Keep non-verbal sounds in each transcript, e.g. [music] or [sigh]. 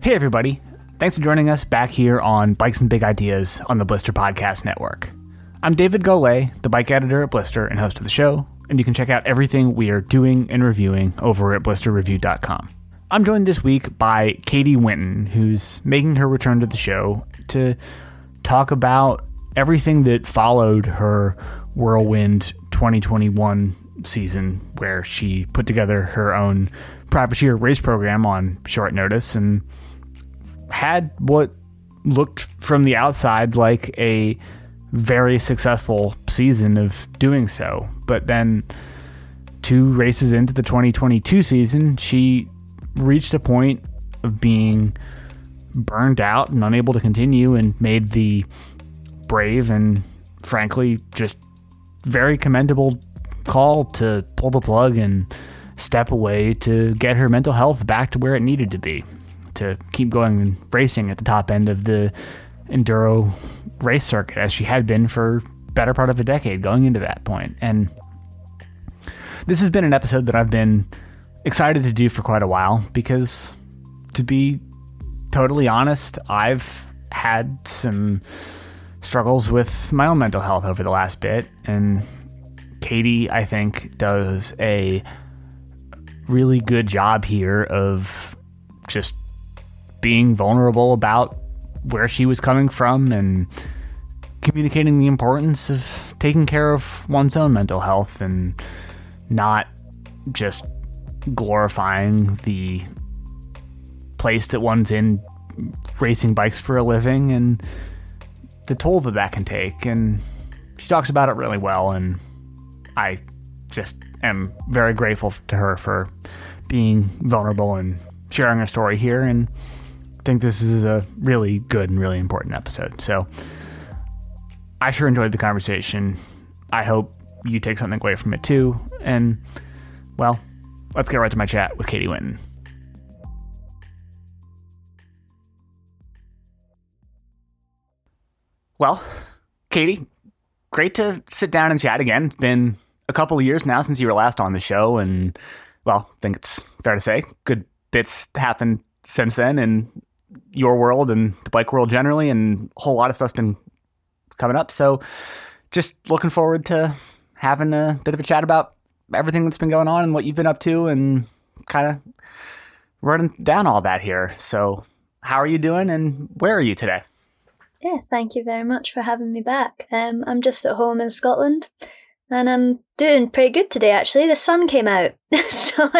Hey, everybody. Thanks for joining us back here on Bikes and Big Ideas on the Blister Podcast Network. I'm David Golay, the bike editor at Blister and host of the show, and you can check out everything we are doing and reviewing over at blisterreview.com. I'm joined this week by Katy Winton, who's making her return to the show to talk about everything that followed her whirlwind 2021 season, where she put together her own privateer race program on short notice and had what looked from the outside like a very successful season of doing so. But then, two races into the 2022 season, she reached a point of being burned out and unable to continue and made the brave and frankly just very commendable call to pull the plug and step away to get her mental health back to where it needed to be to keep going and racing at the top end of the enduro race circuit as she had been for better part of a decade going into that point. and this has been an episode that I've been excited to do for quite a while because to be totally honest I've had some struggles with my own mental health over the last bit and Katy I think does a really good job here of just being vulnerable about where she was coming from and communicating the importance of taking care of one's own mental health and not just glorifying the place that one's in racing bikes for a living and the toll that that can take. And she talks about it really well. And I just am very grateful to her for being vulnerable and sharing her story here. And think this is a really good and really important episode. So I sure enjoyed the conversation. I hope you take something away from it too. And, well, let's get right to my chat with Katy Winton. Well, Katy, great to sit down and chat again. It's been a couple of years now since you were last on the show, and well, I think it's fair to say good bits happened since then, and your world and the bike world generally, and a whole lot of stuff's been coming up. So just looking forward to having a bit of a chat about everything that's been going on and what you've been up to and kind of running down all that here. So how are you doing and where are you today? Yeah, thank you very much for having me back. Um, I'm just at home in Scotland and I'm doing pretty good today actually. The sun came out. [laughs] so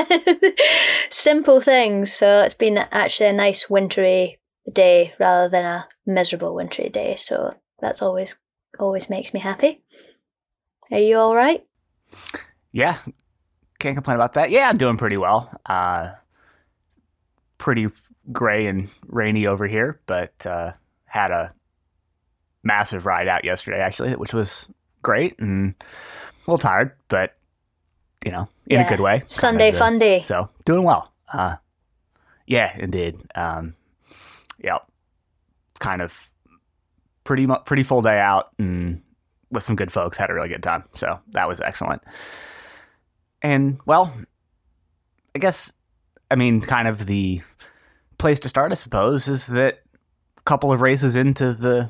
simple things. So it's been actually a nice wintry day rather than a miserable wintry day. So that's always always makes me happy. Are you all right? Yeah. Can't complain about that. Yeah, I'm doing pretty well. Uh pretty gray and rainy over here, but uh had a massive ride out yesterday actually, which was great and a little tired, but you know, in Yeah. a good way. Sunday fun day. So doing well. Uh, yeah, indeed. Um, yeah, kind of pretty mu- pretty full day out and with some good folks. Had a really good time. So that was excellent. And well, I guess I mean, kind of the place to start, I suppose, is that a couple of races into the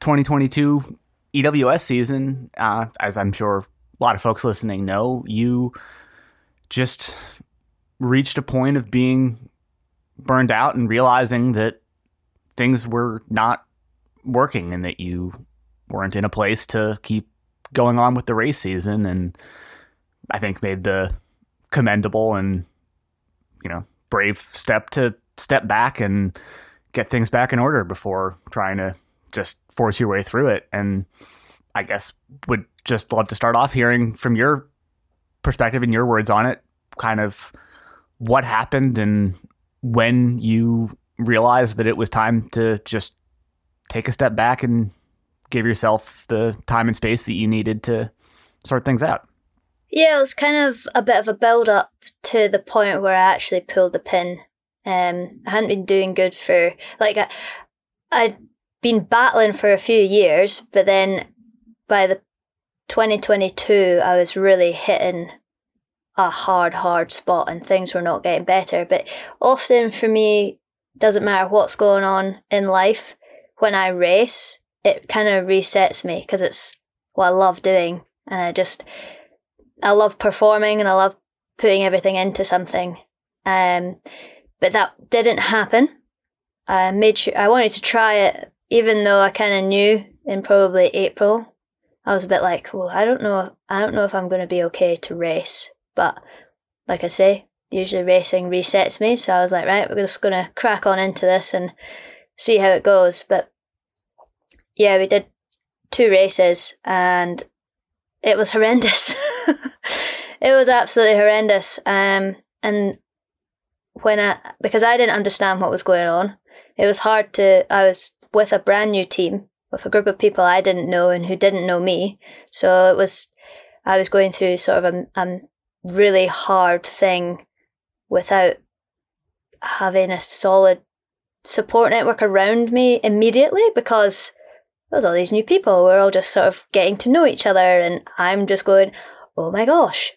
2022 EWS season, uh, as I'm sure a lot of folks listening know, you just reached a point of being burned out and realizing that things were not working and that you weren't in a place to keep going on with the race season and I think made the commendable and you know brave step to step back and get things back in order before trying to just force your way through it and I guess would just love to start off hearing from your perspective and your words on it kind of what happened and when you realized that it was time to just take a step back and give yourself the time and space that you needed to sort things out. Yeah, it was kind of a bit of a build up to the point where I actually pulled the pin. Um, I hadn't been doing good for like I, I'd been battling for a few years, but then by the 2022, I was really hitting a hard, hard spot, and things were not getting better. But often for me, doesn't matter what's going on in life, when I race, it kind of resets me because it's what I love doing. And I just, I love performing and I love putting everything into something. Um, but that didn't happen. I made sure I wanted to try it, even though I kind of knew in probably April. I was a bit like, well, I don't know, I don't know if I'm going to be okay to race. But like I say, usually racing resets me. So I was like, right, we're just going to crack on into this and see how it goes. But yeah, we did two races and it was [laughs] horrendous. it was absolutely horrendous. Um, and when I, because I didn't understand what was going on, it was hard to, I was with a brand new team, with a group of people I didn't know and who didn't know me. So it was, I was going through sort of a, a really hard thing without having a solid support network around me immediately because there's all these new people. We're all just sort of getting to know each other, and I'm just going, oh my gosh,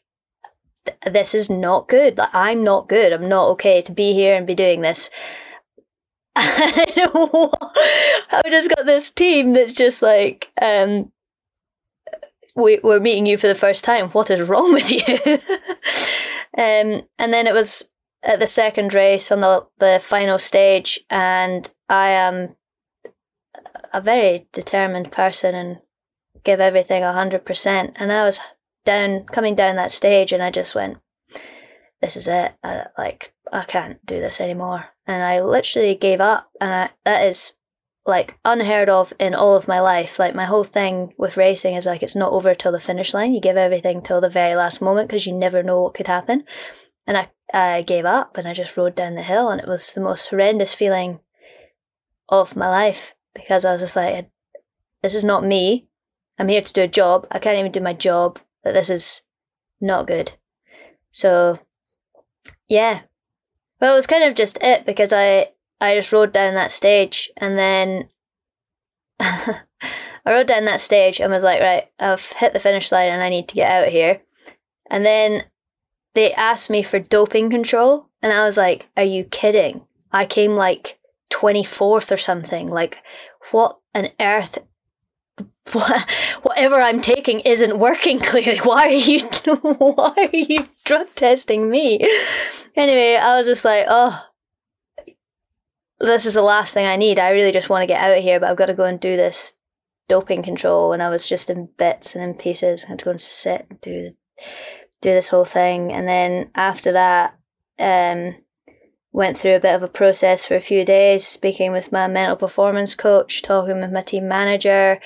th- this is not good. Like, I'm not good. I'm not okay to be here and be doing this. [laughs] I have just got this team that's just like, um, we, we're meeting you for the first time. What is wrong with you? [laughs] um, and then it was at the second race on the the final stage, and I am a very determined person and give everything hundred percent. And I was down, coming down that stage, and I just went, "This is it. I, like I can't do this anymore." And I literally gave up. And I, that is like unheard of in all of my life. Like my whole thing with racing is like it's not over till the finish line. You give everything till the very last moment because you never know what could happen. And I, I gave up and I just rode down the hill, and it was the most horrendous feeling of my life because I was just like, this is not me. I'm here to do a job. I can't even do my job. That this is not good. So, yeah. Well, it was kind of just it because I I just rode down that stage and then [laughs] I rode down that stage and was like, right, I've hit the finish line and I need to get out of here. And then they asked me for doping control and I was like, are you kidding? I came like 24th or something. Like, what on earth? What, whatever I'm taking isn't working [laughs] clearly. Why are you [laughs] why are you drug testing me? Anyway, I was just like, oh this is the last thing I need. I really just want to get out of here, but I've got to go and do this doping control and I was just in bits and in pieces. I had to go and sit and do do this whole thing. And then after that, um, went through a bit of a process for a few days, speaking with my mental performance coach, talking with my team manager,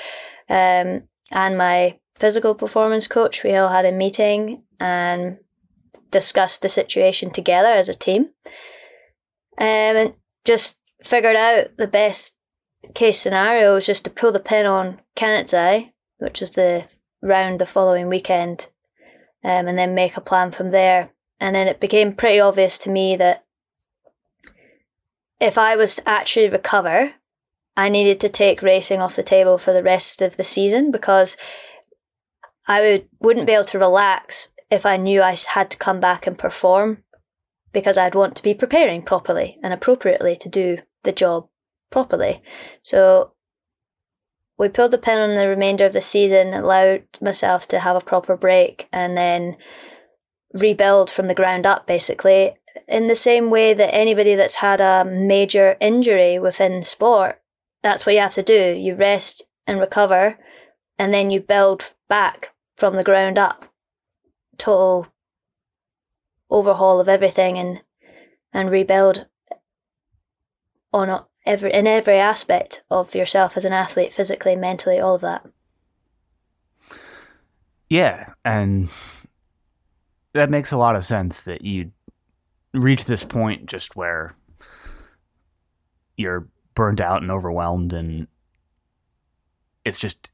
um, and my physical performance coach. We all had a meeting and discussed the situation together as a team. Um, and just figured out the best case scenario was just to pull the pin on Canazei, which was the round the following weekend, um, and then make a plan from there. And then it became pretty obvious to me that if I was to actually recover, I needed to take racing off the table for the rest of the season because I would wouldn't be able to relax if I knew I had to come back and perform because I'd want to be preparing properly and appropriately to do the job properly. So we pulled the pin on the remainder of the season, allowed myself to have a proper break and then rebuild from the ground up basically in the same way that anybody that's had a major injury within sport, that's what you have to do. You rest and recover, and then you build back from the ground up. Total overhaul of everything and and rebuild on every in every aspect of yourself as an athlete, physically, mentally, all of that. Yeah, and that makes a lot of sense that you reach this point just where you're burned out and overwhelmed and it's just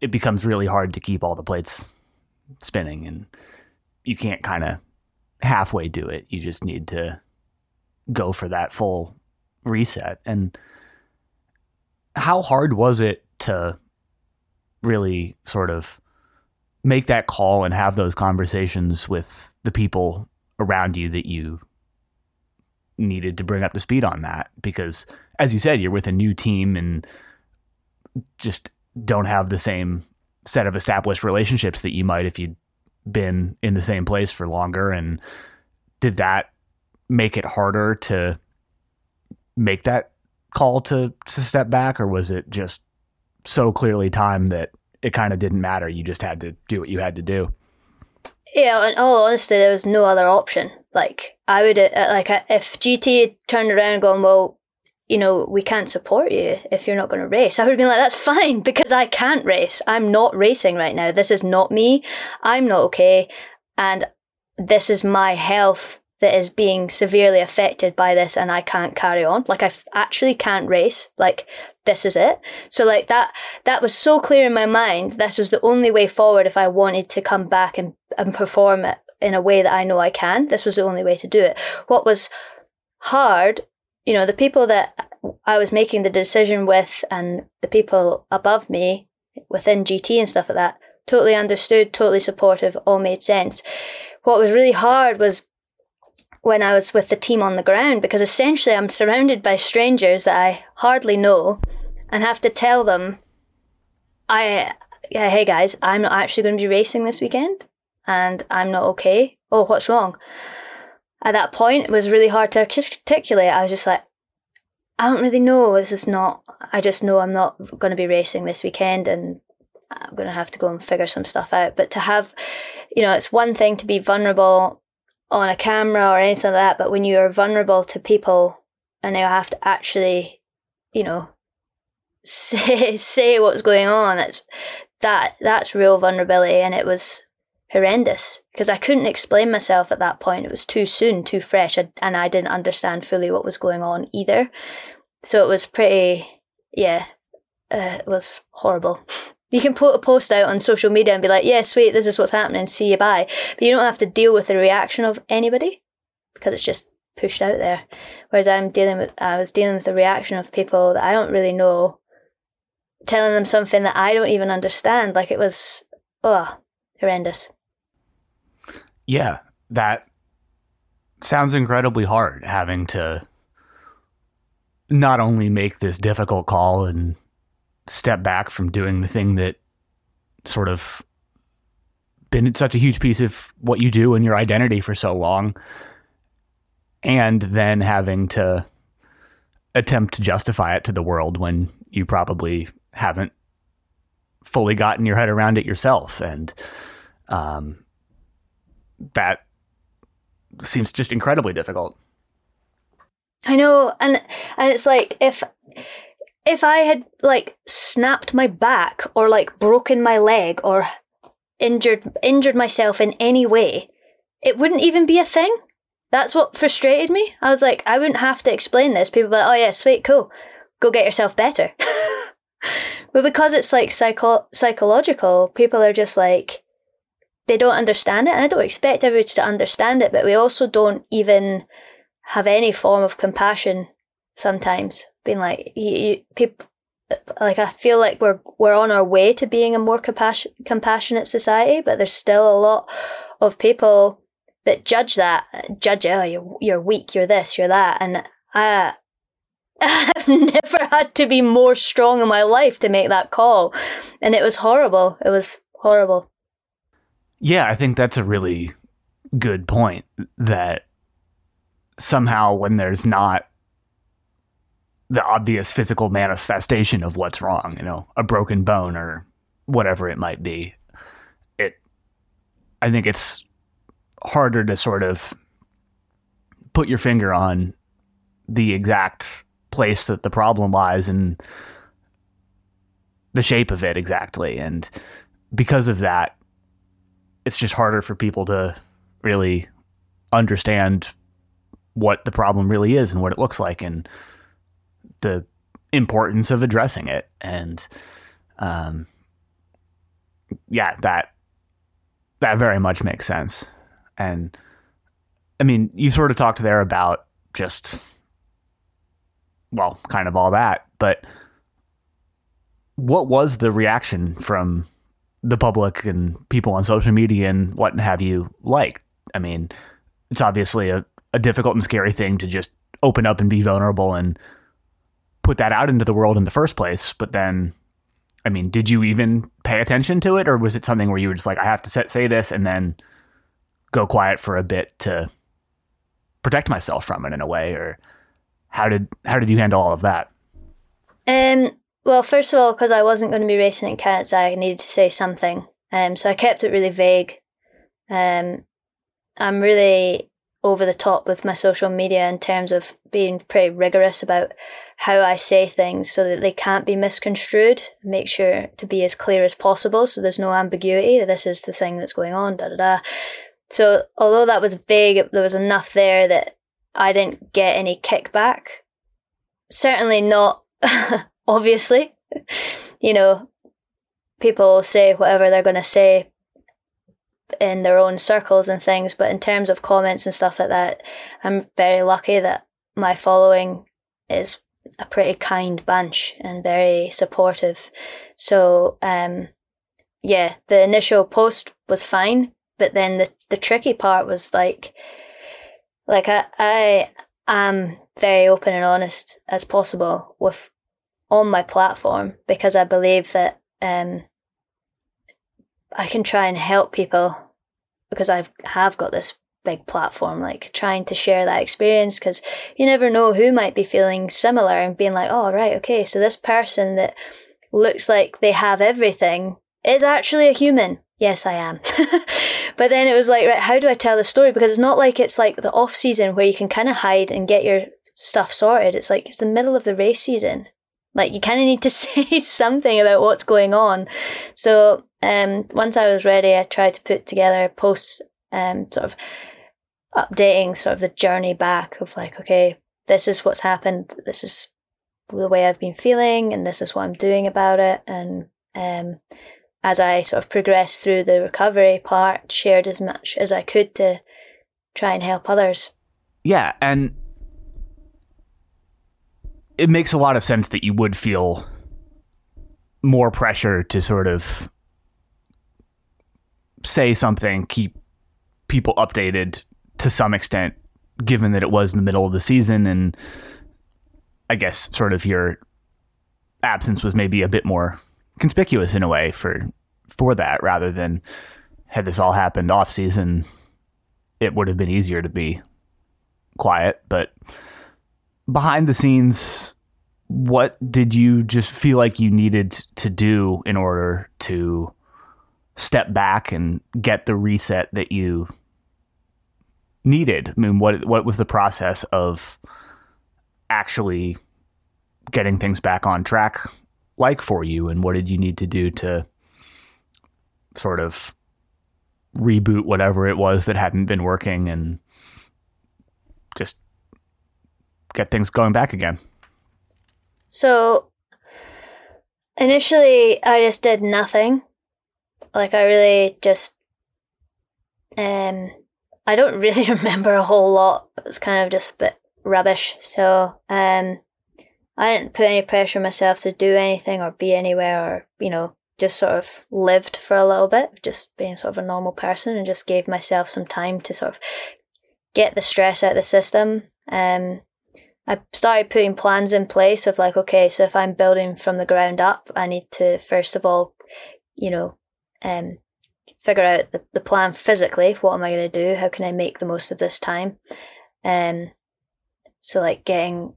it becomes really hard to keep all the plates spinning and you can't kind of halfway do it. You just need to go for that full reset. And how hard was it to really sort of make that call and have those conversations with the people around you that you needed to bring up to speed on that because, as you said, you're with a new team and just don't have the same set of established relationships that you might if you'd been in the same place for longer. And did that make it harder to make that call to to step back, or was it just so clearly time that it kind of didn't matter? You just had to do what you had to do. Yeah, in all honesty, there was no other option. Like I would, uh, like if GT turned around and gone, well, you know, we can't support you if you're not going to race. I would have been like, that's [laughs] fine because I can't race. I'm not racing right now. This is not me. I'm not okay. And this is my health that is being severely affected by this and I can't carry on. Like I f- actually can't race. Like this is it. So like that that was so clear in my mind. This was the only way forward if I wanted to come back and, and perform it in a way that I know I can. This was the only way to do it. What was hard, you know, the people that I was making the decision with and the people above me within GT and stuff like that totally understood, totally supportive, all made sense. What was really hard was when I was with the team on the ground because essentially I'm surrounded by strangers that I hardly know and have to tell them, I, yeah, hey guys, I'm not actually going to be racing this weekend and I'm not okay. Oh, what's wrong? At that point, it was really hard to articulate. I was just like, I don't really know. This is not, I just know I'm not going to be racing this weekend and I'm going to have to go and figure some stuff out. But to have, you know, it's one thing to be vulnerable on a camera or anything like that, but when you're vulnerable to people and you have to actually, you know, [laughs] say say what's going on, that's that that's real vulnerability, and it was horrendous because I couldn't explain myself at that point. It was too soon, too fresh, and I didn't understand fully what was going on either. So it was pretty, yeah, uh, it was horrible. [laughs] You can put a post out on social media and be like, yeah, sweet, this is what's happening, see you bye. But you don't have to deal with the reaction of anybody because it's just pushed out there. Whereas I'm dealing with, I was dealing with the reaction of people that I don't really know, telling them something that I don't even understand. Like it was, oh, horrendous. Yeah, that sounds incredibly hard having to not only make this difficult call and step back from doing the thing that sort of been such a huge piece of what you do and your identity for so long and then having to attempt to justify it to the world when you probably haven't fully gotten your head around it yourself. And um, that seems just incredibly difficult i know and and it's like if if I had like snapped my back or like broken my leg or injured injured myself in any way, it wouldn't even be a thing. That's what frustrated me. I was like, I wouldn't have to explain this. People like, oh yeah, sweet, cool. Go get yourself better. [laughs] but because it's like psycho- psychological, people are just like, they don't understand it. And I don't expect everybody to understand it, but we also don't even have any form of compassion sometimes being like you, you, people like I feel like we're we're on our way to being a more compassion, compassionate society, but there's still a lot of people that judge that, judge oh you're you're weak, you're this, you're that, and I [laughs] I've never had to be more strong in my life to make that call, and it was horrible. It was horrible. Yeah, I think that's a really good point. That somehow when there's not the obvious physical manifestation of what's wrong, you know, a broken bone or whatever it might be. It I think it's harder to sort of put your finger on the exact place that the problem lies and the shape of it exactly. And because of that, it's just harder for people to really understand what the problem really is and what it looks like. And the importance of addressing it. And um, yeah, that that very much makes sense. And I mean, you sort of talked there about just well, kind of all that, but what was the reaction from the public and people on social media and what have you like? I mean, it's obviously a, a difficult and scary thing to just open up and be vulnerable and put that out into the world in the first place. But then, I mean, did you even pay attention to it, or was it something where you were just like, I have to say this, and then go quiet for a bit to protect myself from it in a way, or how did how did you handle all of that? Um. Well, first of all, because I wasn't going to be racing in Canada, I needed to say something. Um. So I kept it really vague. Um. I'm really over the top with my social media in terms of being pretty rigorous about how I say things so that they can't be misconstrued. Make sure to be as clear as possible so there's no ambiguity. This is the thing that's going on, da da da. So, although that was vague, there was enough there that I didn't get any kickback. Certainly not, [laughs] obviously. [laughs] you know, people say whatever they're going to say in their own circles and things. But in terms of comments and stuff like that, I'm very lucky that my following is a pretty kind bunch and very supportive. So, um, yeah, the initial post was fine, but then the the tricky part was like, like I I am very open and honest as possible with on my platform because I believe that um I can try and help people because I have got this big platform, like trying to share that experience because you never know who might be feeling similar and being like, oh, right, okay, so this person that looks like they have everything is actually a human. Yes, I am. [laughs] but then it was like, right, how do I tell the story? Because it's not like it's like the off season where you can kind of hide and get your stuff sorted. It's like it's the middle of the race season. Like you kind of need to [laughs] say something about what's going on. So um, once I was ready, I tried to put together posts, um, sort of updating sort of the journey back of like, okay, this is what's happened. This is the way I've been feeling, and this is what I'm doing about it. And um, as I sort of progressed through the recovery part, shared as much as I could to try and help others. Yeah, and it makes a lot of sense that you would feel more pressure to sort of say something, keep people updated to some extent, given that it was in the middle of the season and I guess sort of your absence was maybe a bit more conspicuous in a way for for that rather than had this all happened off season it would have been easier to be quiet. But behind the scenes, what did you just feel like you needed to do in order to step back and get the reset that you needed? I mean, what what was the process of actually getting things back on track like for you, and what did you need to do to sort of reboot whatever it was that hadn't been working and just get things going back again? So initially, I just did nothing. Like I really just, um, I don't [laughs] really remember a whole lot. It's kind of just a bit rubbish. So, um, I didn't put any pressure on myself to do anything or be anywhere or you know just sort of lived for a little bit, just being sort of a normal person, and just gave myself some time to sort of get the stress out of the system. Um, I started putting plans in place of like, okay, so if I'm building from the ground up, I need to first of all, you know, um, figure out the, the plan physically. What am I going to do? How can I make the most of this time? Um, so like getting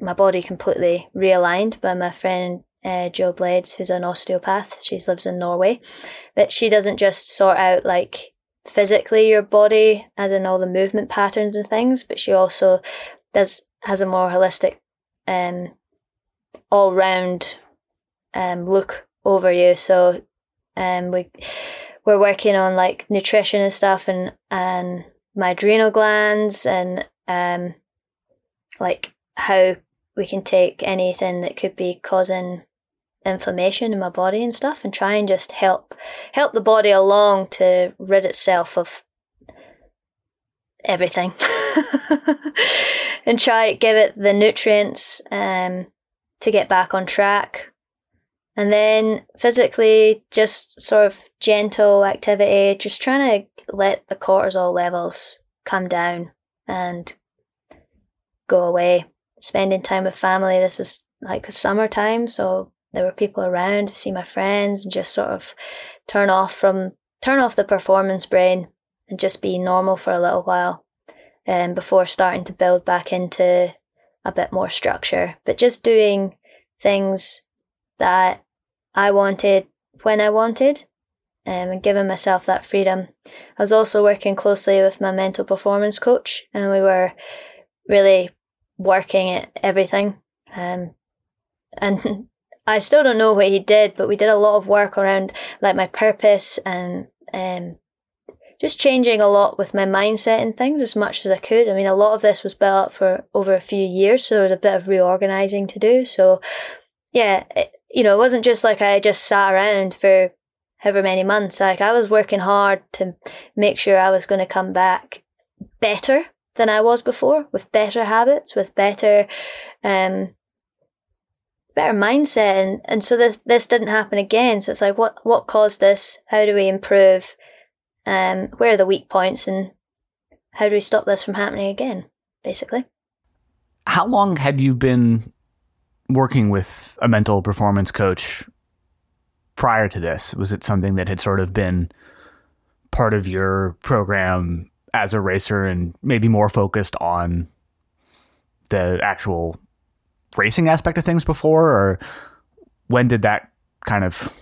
my body completely realigned by my friend uh, Jill Blades, who's an osteopath. She lives in Norway. but she doesn't just sort out like physically your body, as in all the movement patterns and things, but she also does has a more holistic, um, all round, um, look over you. So, um, we we're working on like nutrition and stuff, and and my adrenal glands, and um, like how we can take anything that could be causing inflammation in my body and stuff and try and just help help the body along to rid itself of everything. [laughs] And try give it the nutrients um, to get back on track. And then physically just sort of gentle activity just trying to let the cortisol levels come down and go away, spending time with family. This is like the summertime, so there were people around to see my friends and just sort of turn off from turn off the performance brain and just be normal for a little while um, before starting to build back into a bit more structure. But just doing things that I wanted when I wanted um, and giving myself that freedom. I was also working closely with my mental performance coach, and we were really working at everything. Um, and [laughs] I still don't know what he did, but we did a lot of work around like my purpose and um, just changing a lot with my mindset and things as much as I could. I mean, a lot of this was built up for over a few years, so there was a bit of reorganizing to do. So, yeah, it, you know, it wasn't just like I just sat around for however many months. Like I was working hard to make sure I was going to come back better than I was before, with better habits, with better, um, better mindset, and and so this this didn't happen again. So it's like, what what caused this? How do we improve? Um, where are the weak points, and how do we stop this from happening again? Basically. How long had you been working with a mental performance coach prior to this? Was it something that had sort of been part of your program as a racer and maybe more focused on the actual racing aspect of things before? Or when did that kind of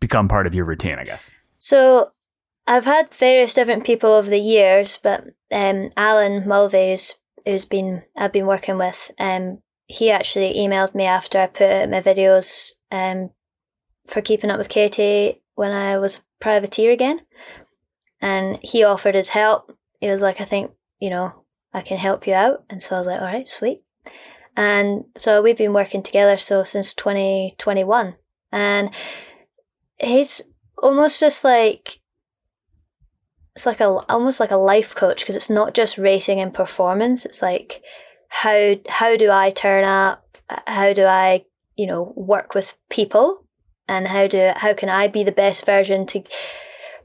become part of your routine, I guess? So I've had various different people over the years, but um, Alan Mulvey, who's, who's been I've been working with, um, he actually emailed me after I put my videos um, for keeping up with Katy when I was privateer again. And he offered his help. He was like, I think, you know, I can help you out. And so I was like, all right, sweet. And so we've been working together so since 2021. And he's almost just like it's like a almost like a life coach because it's not just racing and performance. It's like how how do I turn up? How do I you know work with people? And how do how can I be the best version to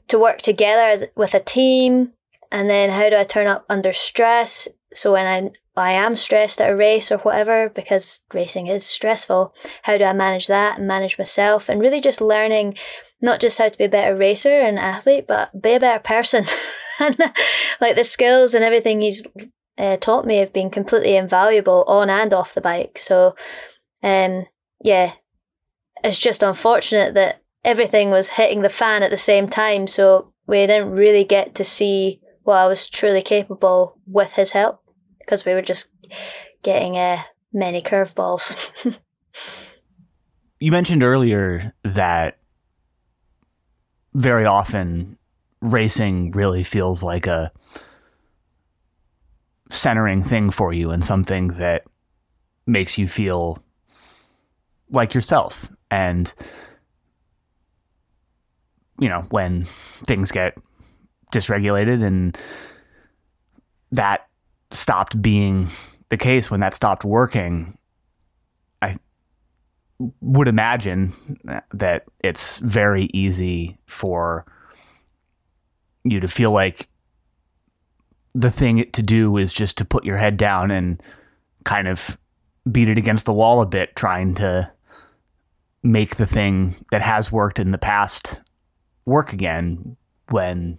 to work together as with a team? And then how do I turn up under stress? So when I I am stressed at a race or whatever, because racing is stressful, how do I manage that and manage myself? And really just learning not just how to be a better racer and athlete, but be a better person. [laughs] and like the skills and everything he's uh, taught me have been completely invaluable on and off the bike. So, um, yeah, it's just unfortunate that everything was hitting the fan at the same time. So we didn't really get to see what I was truly capable with his help because we were just getting uh, many curveballs. [laughs] you mentioned earlier that very often racing really feels like a centering thing for you and something that makes you feel like yourself. And, you know, when things get dysregulated and that stopped being the case, when that stopped working, would imagine that it's very easy for you to feel like the thing to do is just to put your head down and kind of beat it against the wall a bit, trying to make the thing that has worked in the past work again when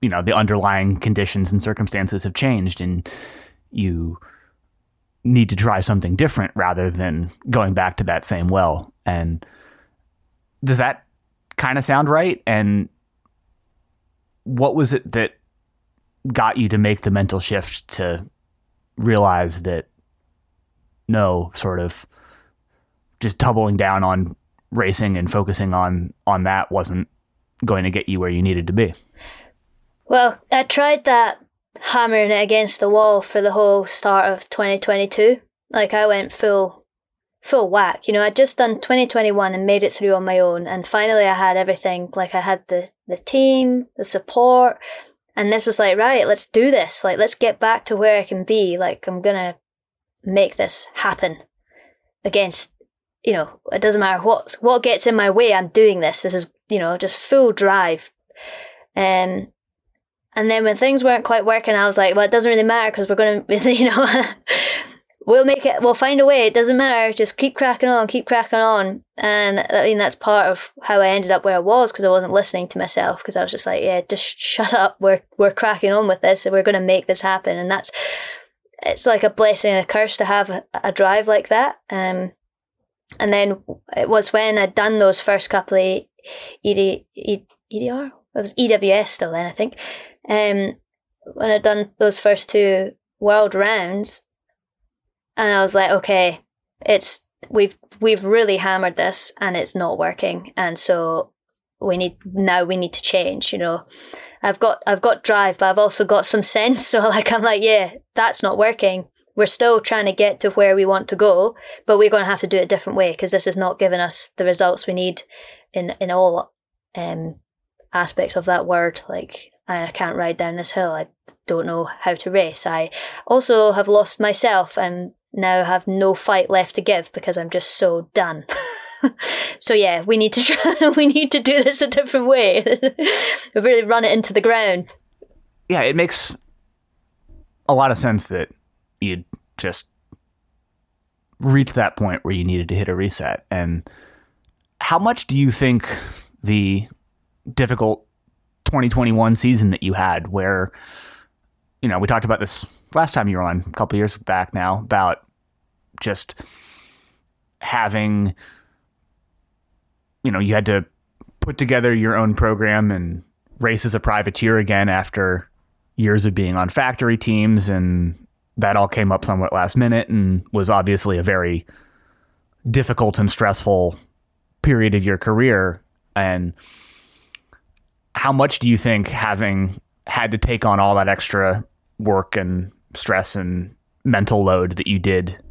you know the underlying conditions and circumstances have changed and you need to try something different rather than going back to that same well. And does that kind of sound right? And what was it that got you to make the mental shift to realize that no sort of just doubling down on racing and focusing on on that wasn't going to get you where you needed to be? Well i tried that hammering it against the wall for the whole start of 2022 like i went full full whack you know i'd just done 2021 and made it through on my own and finally i had everything like i had the the team the support and this was like, right, let's do this. Like, let's get back to where I can be. Like, I'm gonna make this happen against, you know, it doesn't matter what's what gets in my way. I'm doing this. This is, you know, just full drive. Um, and then when things weren't quite working, I was like, well, it doesn't really matter because we're going [laughs] to, you know, [laughs] we'll make it, we'll find a way. It doesn't matter. Just keep cracking on, keep cracking on. And I mean, that's part of how I ended up where I was because I wasn't listening to myself because I was just like, yeah, just shut up. We're, we're cracking on with this and we're going to make this happen. And that's, it's like a blessing and a curse to have a, drive like that. Um, and then it was when I'd done those first couple of ED, EDR, it was EWS still then, I think. Um, when I'd done those first two world rounds, and I was like, okay, it's we've we've really hammered this, and it's not working, and so we need now we need to change. You know, I've got I've got drive, but I've also got some [laughs] sense. So like I'm like, yeah, that's not working. We're still trying to get to where we want to go, but we're going to have to do it a different way because this is not giving us the results we need in in all um, aspects of that word. Like I can't ride down this hill. I don't know how to race. I also have lost myself and now have no fight left to give because I'm just so done. [laughs] so yeah, we need to try. [laughs] we need to do this a different way. [laughs] We've really run it into the ground. Yeah, it makes a lot of sense that you'd just reach that point where you needed to hit a reset. And how much do you think the difficult 2021 season that you had where you know we talked about this last time you were on a couple years back now about just having you know you had to put together your own program and race as a privateer again after years of being on factory teams and that all came up somewhat last minute and was obviously a very difficult and stressful period of your career. And how much do you think having had to take on all that extra work and stress and mental load that you did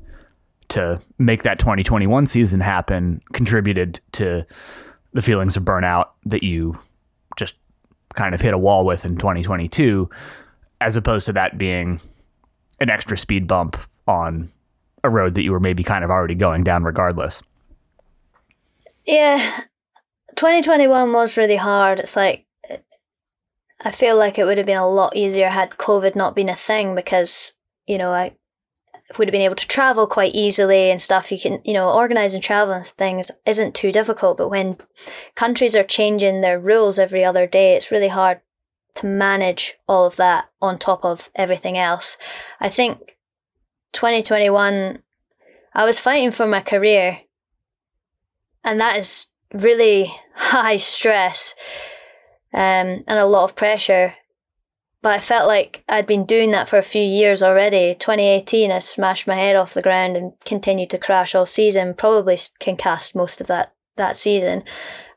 to make that 2021 season happen contributed to the feelings of burnout that you just kind of hit a wall with in 2022 as opposed to that being an extra speed bump on a road that you were maybe kind of already going down regardless. Yeah. 2021 was really hard. It's like I feel like it would have been a lot easier had COVID not been a thing because, you know, I would have been able to travel quite easily and stuff. You can, you know, organizing travel and things isn't too difficult. But when countries are changing their rules every other day, it's really hard to manage all of that on top of everything else. I think 2021, I was fighting for my career, and that is really [laughs] high stress um, and a lot of pressure. But I felt like I'd been doing that for a few years already. 2018, I smashed my head off the ground and continued to crash all season. Probably can cast most of that that season.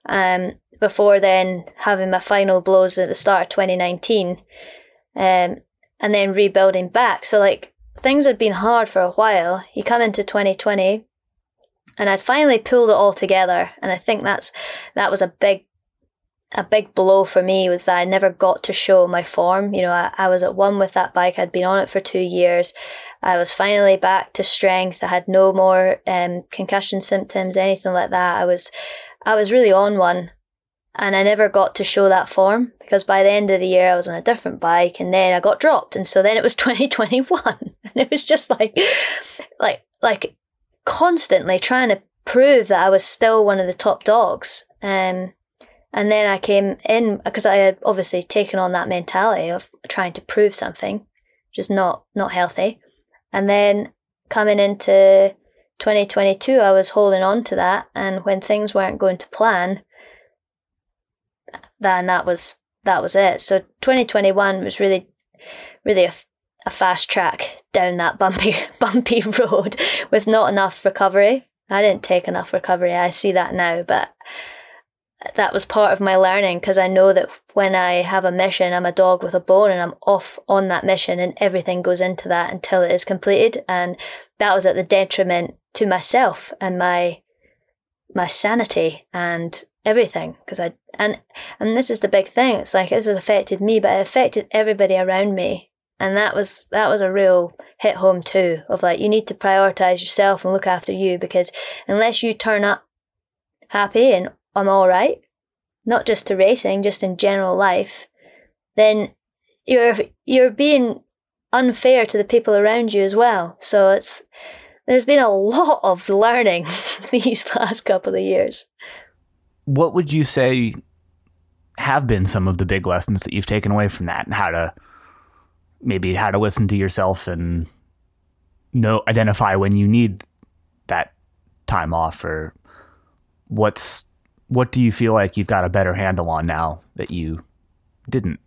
Um, before then, having my final blows at the start of 2019, um, and then rebuilding back. So like things had been hard for a while. You come into 2020, and I'd finally pulled it all together. And I think that's that was a big a big blow for me was that I never got to show my form. You know, I, I was at one with that bike. I'd been on it for two years. I was finally back to strength. I had no more um, concussion symptoms, anything like that. I was, I was really on one, and I never got to show that form because by the end of the year I was on a different bike, and then I got dropped, and so then it was [laughs] 2021, and it was just like, like, like constantly trying to prove that I was still one of the top dogs. Um, and then I came in because I had obviously taken on that mentality of trying to prove something, just not not healthy. And then coming into 2022, I was holding on to that, and when things weren't going to plan, then that was that was it. So 2021 was really, really a, a fast track down that bumpy [laughs] bumpy [laughs] road with not enough recovery. I didn't take enough recovery. I see that now, but that was part of my learning because I know that when I have a mission, I'm a dog with a bone and I'm off on that mission and everything goes into that until it is completed. And that was at the detriment to myself and my my sanity and everything because I and and this is the big thing. It's like this has affected me, but it affected everybody around me. And that was that was a real hit home too of like you need to prioritize yourself and look after you because unless you turn up happy and I'm all right, not just to racing, just in general life, then you're you're being unfair to the people around you as well. So it's there's been a lot of learning [laughs] these last couple of years. What would you say have been some of the big lessons that you've taken away from that and how to maybe how to listen to yourself and know identify when you need that time off or what's what do you feel like you've got a better handle on now that you didn't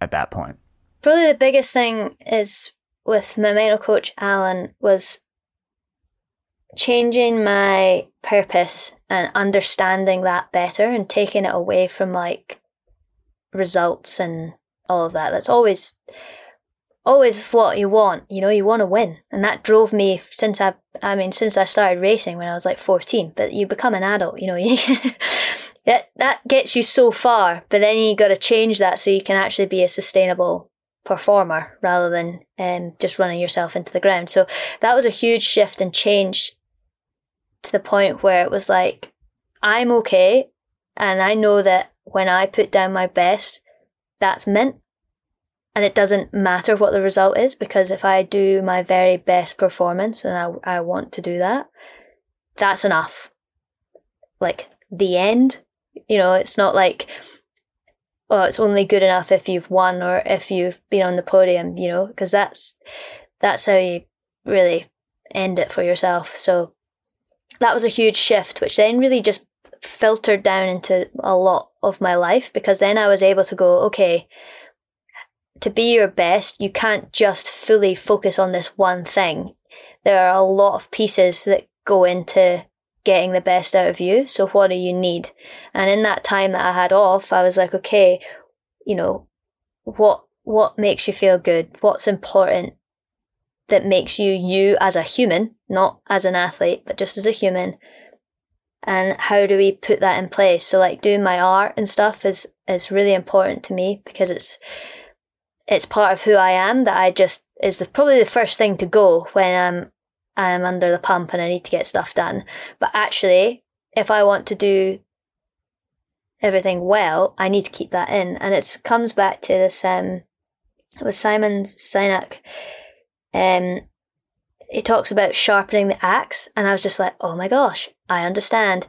at that point? Probably the biggest thing is with my mental coach Alan was changing my purpose and understanding that better and taking it away from like results and all of that. That's always always what you want. You know, you want to win, and that drove me since I. I mean, since I started racing when I was like fourteen. But you become an adult, you know. [laughs] that that gets you so far, but then you got to change that so you can actually be a sustainable performer rather than um, just running yourself into the ground. So that was a huge shift and change to the point where it was like, I'm okay, and I know that when I put down my best, that's meant and it doesn't matter what the result is because if I do my very best performance and I, I want to do that, that's enough. Like the end, you know, it's not like, oh, it's only good enough if you've won or if you've been on the podium, you know, because that's that's how you really end it for yourself. So that was a huge shift, which then really just filtered down into a lot of my life because then I was able to go, okay, to be your best, you can't just fully focus on this one thing. There are a lot of pieces that go into getting the best out of you. So what do you need? And in that time that I had off, I was like, okay, you know, what what makes you feel good? What's important that makes you you as a human, not as an athlete, but just as a human? And how do we put that in place? So like doing my art and stuff is is really important to me because it's it's part of who I am that I just is the, probably the first thing to go when I'm I'm under the pump and I need to get stuff done. But actually, if I want to do everything well, I need to keep that in, and it comes back to this. Um, it was Simon Sinek. Um, he talks about sharpening the axe, and I was just like, oh my gosh, I understand.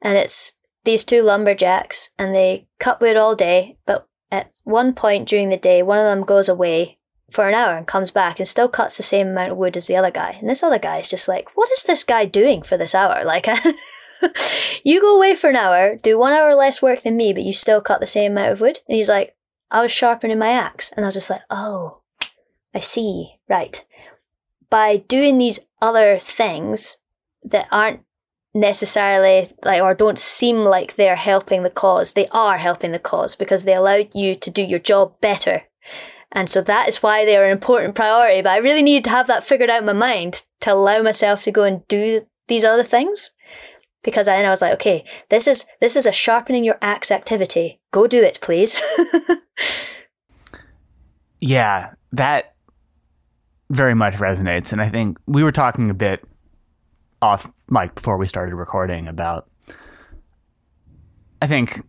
And it's these two lumberjacks, and they cut wood all day, but at one point during the day, one of them goes away for an hour and comes back and still cuts the same amount of wood as the other guy. And this other guy is just like, what is this guy doing for this hour? [laughs] Like, [laughs] you go away for an hour, do one hour less work than me, but you still cut the same amount of wood. And he's like, I was sharpening my axe. And I was just like, oh, I see. Right. By doing these other things that aren't necessarily like or don't seem like they're helping the cause. They are helping the cause because they allow you to do your job better. And so that is why they are an important priority but i really needed to have that figured out in my mind to allow myself to go and do these other things. Because then i was like okay this is this is a sharpening your axe activity. Go do it please. [laughs] Yeah that very much resonates. And i think we were talking a bit off mic before we started recording about I think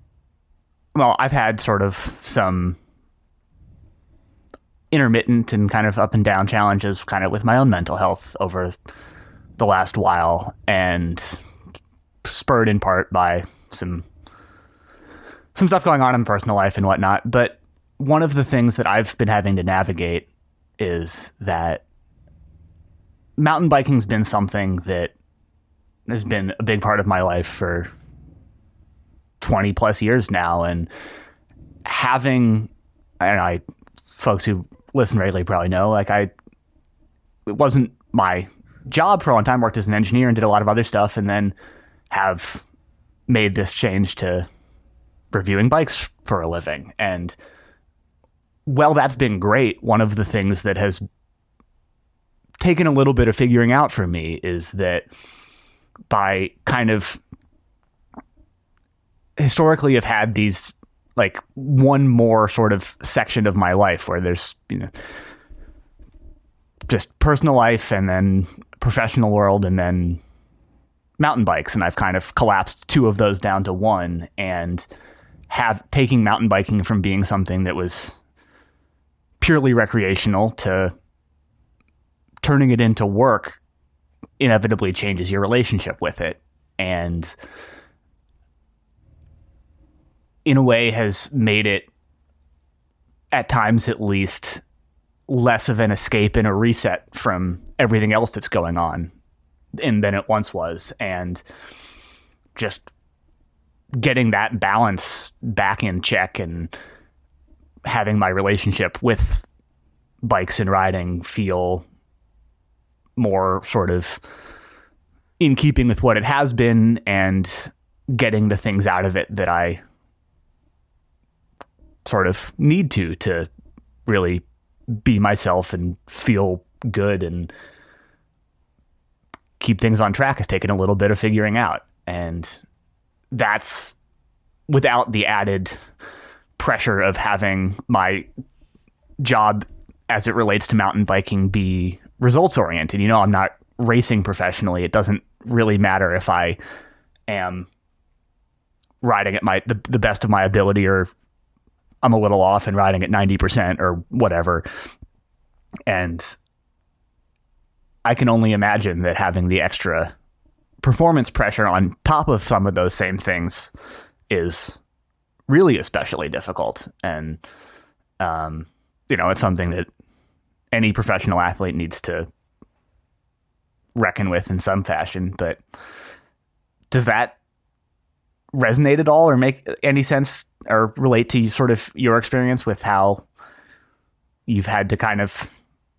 well, I've had sort of some intermittent and kind of up and down challenges kind of with my own mental health over the last while and spurred in part by some some stuff going on in personal life and whatnot. But one of the things that I've been having to navigate is that mountain biking's been something that has been a big part of my life for 20 plus years now. And having, and I, folks who listen regularly probably know, like I, it wasn't my job for a long time, worked as an engineer and did a lot of other stuff, and then have made this change to reviewing bikes for a living. And well, that's been great. One of the things that has taken a little bit of figuring out for me is that by kind of historically have had these like one more sort of section of my life where there's you know just personal life and then professional world and then mountain bikes. And I've kind of collapsed two of those down to one and have taking mountain biking from being something that was purely recreational to turning it into work inevitably changes your relationship with it. And in a way has made it at times at least less of an escape and a reset from everything else that's going on and than it once was. And just getting that balance back in check and having my relationship with bikes and riding feel more sort of in keeping with what it has been and getting the things out of it that I sort of need to to really be myself and feel good and keep things on track has taken a little bit of figuring out. And that's without the added pressure of having my job as it relates to mountain biking be results oriented. You know, I'm not racing professionally. It doesn't really matter if I am riding at my the, the best of my ability or I'm a little off and riding at 90% or whatever. And I can only imagine that having the extra performance pressure on top of some of those same things is really especially difficult. And, um, you know, it's something that any professional athlete needs to reckon with in some fashion. But does that resonate at all or make any sense or relate to sort of your experience with how you've had to kind of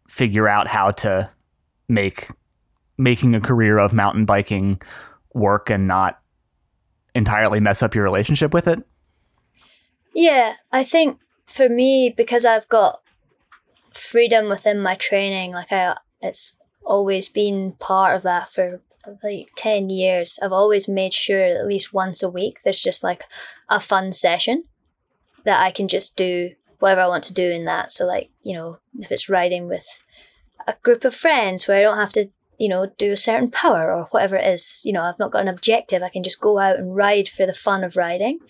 figure out how to make making a career of mountain biking work and not entirely mess up your relationship with it? Yeah, I think for me because I've got freedom within my training, like I it's always been part of that for like 10 years. I've always made sure at least once a week there's just like a fun session that I can just do whatever I want to do in that. So like, you know, if it's riding with a group of friends where I don't have to you know, do a certain power or whatever it is. You know, I've not got an objective. I can just go out and ride for the fun of riding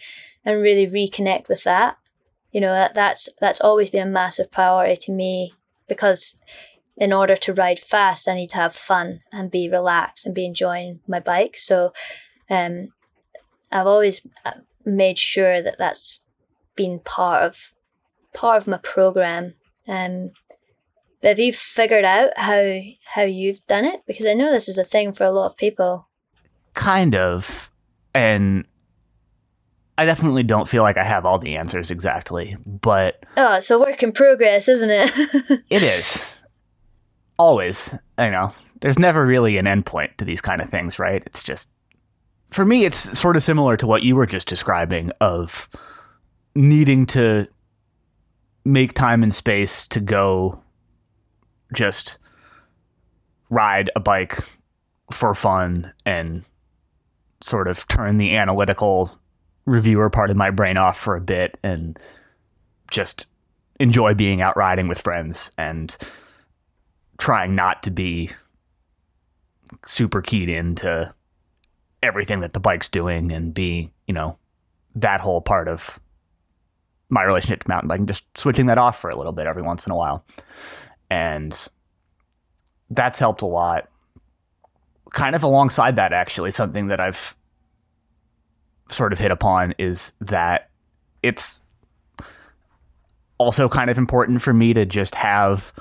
and really reconnect with that. You know, that, that's that's always been a massive priority to me because in order to ride fast, I need to have fun and be relaxed and be enjoying my bike. So, um, I've always uh, made sure that that's been part of part of my program. Um, have you figured out how how you've done it? Because I know this is a thing for a lot of people. Kind of. And I definitely don't feel like I have all the answers exactly, but Oh, it's a work in progress, isn't it? [laughs] it is. Always. I know. There's never really an endpoint to these kind of things, right? It's just for me it's sort of similar to what you were just describing of needing to make time and space to go just ride a bike for fun and sort of turn the analytical reviewer part of my brain off for a bit and just enjoy being out riding with friends and trying not to be super keyed into everything that the bike's doing and be, you know, that whole part of my relationship to mountain biking, just switching that off for a little bit every once in a while and that's helped a lot. Kind of alongside that, actually, something that I've sort of hit upon is that it's also kind of important for me to just have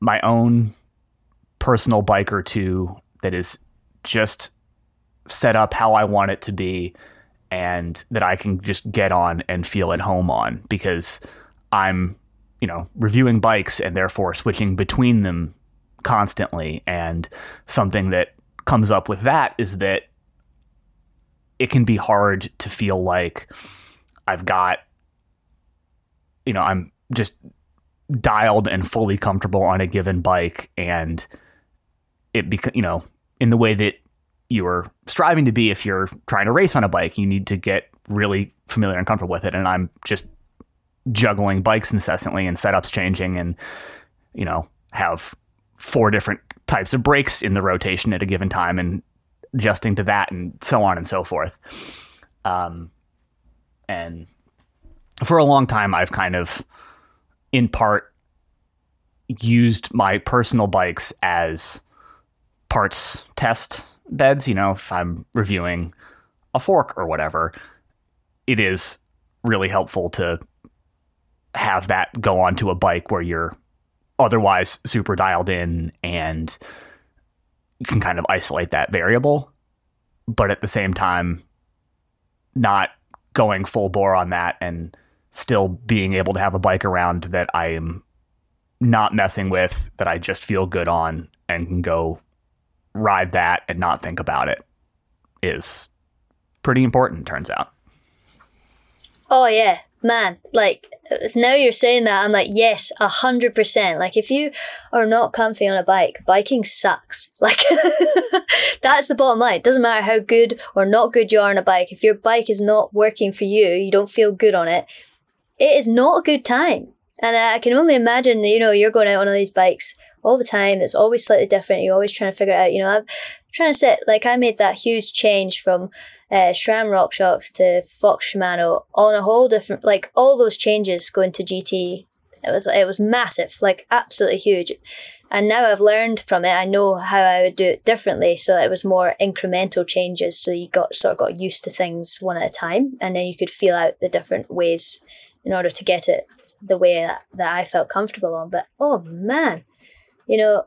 my own personal bike or two that is just set up how I want it to be and that I can just get on and feel at home on because I'm you know, reviewing bikes and therefore switching between them constantly. And something that comes up with that is that it can be hard to feel like I've got, you know, I'm just dialed and fully comfortable on a given bike and it becomes, you know, in the way that you are striving to be if you're trying to race on a bike, you need to get really familiar and comfortable with it. And I'm just juggling bikes incessantly and setups changing and you know have four different types of brakes in the rotation at a given time and adjusting to that and so on and so forth um, and for a long time i've kind of in part used my personal bikes as parts test beds. You know, if I'm reviewing a fork or whatever, it is really helpful to have that go onto a bike where you're otherwise super dialed in and can kind of isolate that variable, but at the same time, not going full bore on that and still being able to have a bike around that I am not messing with, that I just feel good on and can go ride that and not think about it is pretty important, turns out. Oh, yeah, man. Like, now you're saying that, I'm like, yes, a hundred percent. Like, if you are not comfy on a bike, biking sucks. [laughs] Like, that's the bottom line. It doesn't matter how good or not good you are on a bike. If your bike is not working for you, you don't feel good on it, it is not a good time. And I can only imagine, you know, you're going out on all these bikes all the time. It's always slightly different. You're always trying to figure it out. You know, I'm trying to say, like, I made that huge change from uh, SRAM RockShox to Fox Shimano on a whole different, like, all those changes going to GT. It was, it was massive, like, absolutely huge. And now I've learned from it. I know how I would do it differently. So it was more incremental changes. So you got sort of got used to things one at a time. And then you could feel out the different ways in order to get it the way that, that I felt comfortable on. But oh man, you know,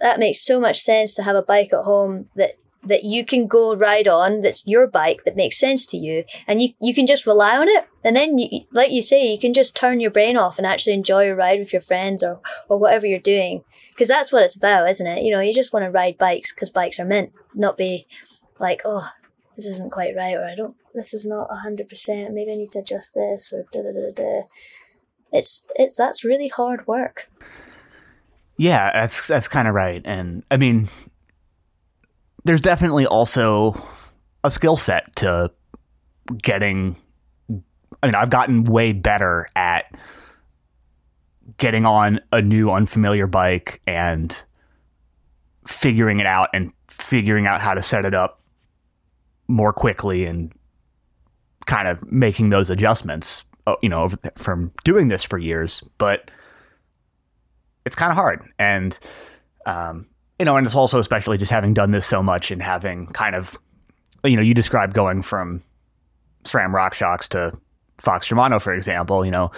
that makes so much sense to have a bike at home that that you can go ride on that's your bike that makes sense to you and you, you can just rely on it. And then you, like you say you can just turn your brain off and actually enjoy a ride with your friends or, or whatever you're doing because that's what it's about isn't it? You know you just want to ride bikes because bikes are meant not be like oh this isn't quite right or i don't this is not 100% maybe i need to adjust this or da da da da. It's it's that's really hard work yeah that's that's kind of right and i mean there's definitely also a skill set to getting I mean I've gotten way better at getting on a new unfamiliar bike and figuring it out and figuring out how to set it up more quickly and kind of making those adjustments uh, you know from doing this for years but it's kind of hard and um, you know, and it's also especially just having done this so much and having kind of, you know, you described going from SRAM RockShox to Fox Shimano, for example. You know,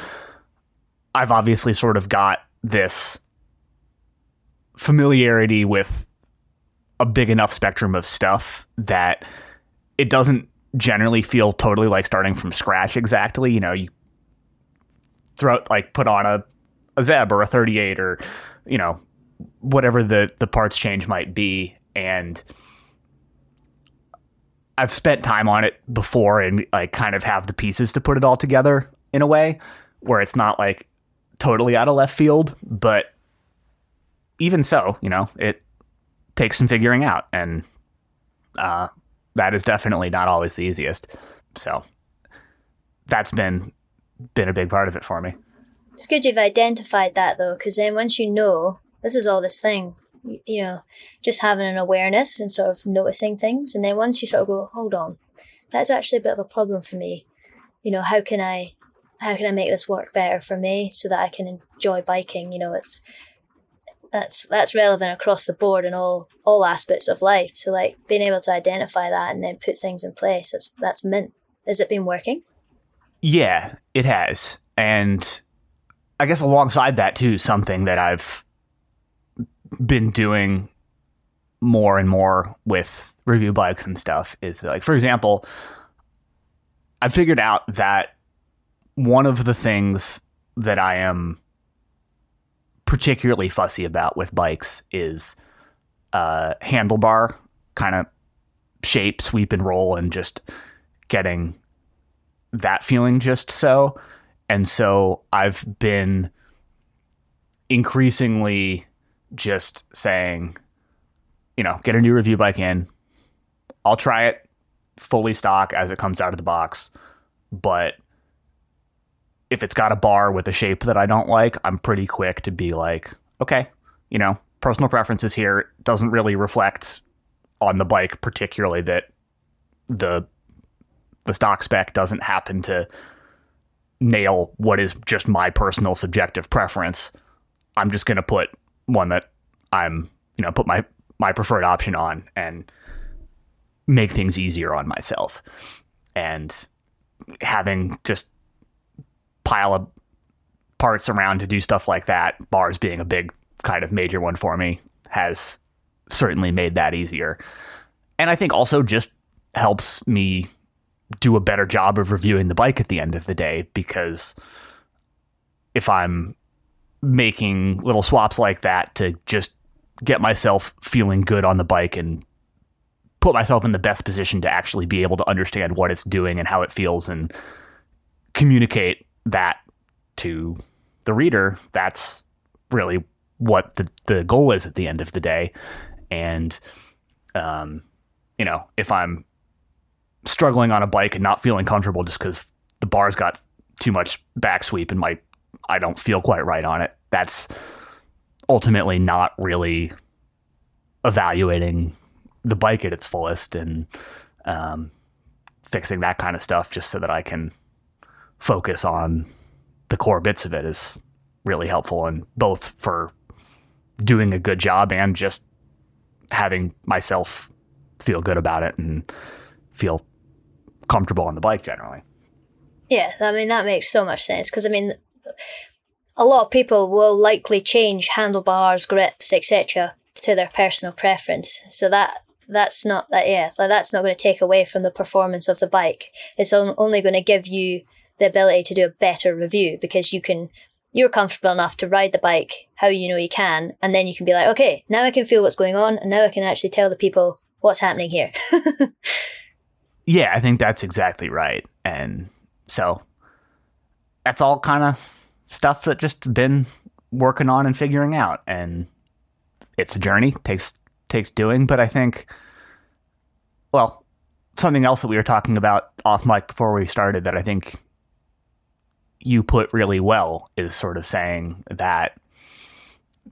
I've obviously sort of got this familiarity with a big enough spectrum of stuff that it doesn't generally feel totally like starting from scratch exactly. You know, you throw like put on a a Zeb or a 38 or you know whatever the the parts change might be and I've spent time on it before and I kind of have the pieces to put it all together in a way where it's not like totally out of left field, but even so, you know, it takes some figuring out and uh, that is definitely not always the easiest. So that's been been a big part of it for me. It's good you've identified that though, because then once you know this is all this thing you know just having an awareness and sort of noticing things. And then once you sort of go hold on that's actually a bit of a problem for me. You know how can i how can i make this work better for me so that i can enjoy biking? You know it's that's that's relevant across the board in all all aspects of life. So like being able to identify that and then put things in place that's that's mint has it been working? Yeah it has. And i guess alongside that too something that i've been doing more and more with review bikes and stuff is that, like, for example, I figured out that one of the things that I am particularly fussy about with bikes is uh, handlebar kind of shape, sweep, and roll, and just getting that feeling just so. And so I've been increasingly just saying, you know, get a new review bike in. I'll try it fully stock as it comes out of the box, but if it's got a bar with a shape that I don't like, I'm pretty quick to be like, okay, you know, personal preferences here doesn't really reflect on the bike particularly that the the stock spec doesn't happen to nail what is just my personal subjective preference. I'm just going to put one that I'm, you know, put my my preferred option on and make things easier on myself. And having just pile of parts around to do stuff like that, bars being a big kind of major one for me, has certainly made that easier. And I think also just helps me do a better job of reviewing the bike at the end of the day because if I'm making little swaps like that to just get myself feeling good on the bike and put myself in the best position to actually be able to understand what it's doing and how it feels and communicate that to the reader, that's really what the, the goal is at the end of the day. And, um, you know, if I'm struggling on a bike and not feeling comfortable just because the bar's got too much back sweep and my I don't feel quite right on it, that's ultimately not really evaluating the bike at its fullest and um, fixing that kind of stuff just so that I can focus on the core bits of it is really helpful and both for doing a good job and just having myself feel good about it and feel comfortable on the bike generally. Yeah, I mean that makes so much sense because I mean a lot of people will likely change handlebars, grips, etc. to their personal preference. So that that's not that yeah, that's not going to take away from the performance of the bike. It's only going to give you the ability to do a better review because you can you're comfortable enough to ride the bike how you know you can and then you can be like okay now i can feel what's going on and now i can actually tell the people what's happening here [laughs] yeah i think that's exactly right. And so that's all kind of stuff that just been working on and figuring out. And it's a journey takes takes doing. But i think well something else that we were talking about off mic before we started that i think you put really well is sort of saying that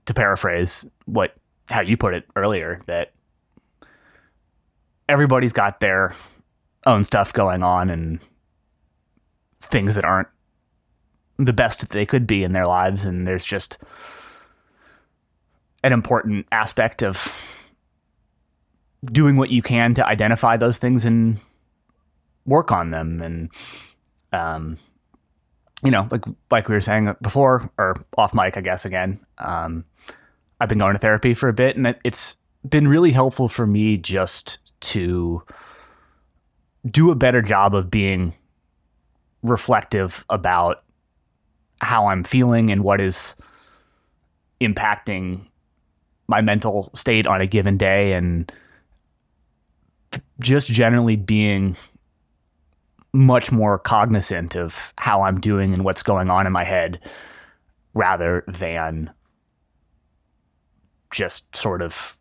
to paraphrase what how you put it earlier that everybody's got their own stuff going on and things that aren't the best that they could be in their lives and there's just an important aspect of doing what you can to identify those things and work on them and um, you know, like like we were saying before, or off mic, I guess again. Um, I've been going to therapy for a bit, and it's been really helpful for me just to do a better job of being reflective about how I'm feeling and what is impacting my mental state on a given day, and just generally being much more cognizant of how I'm doing and what's going on in my head rather than just sort of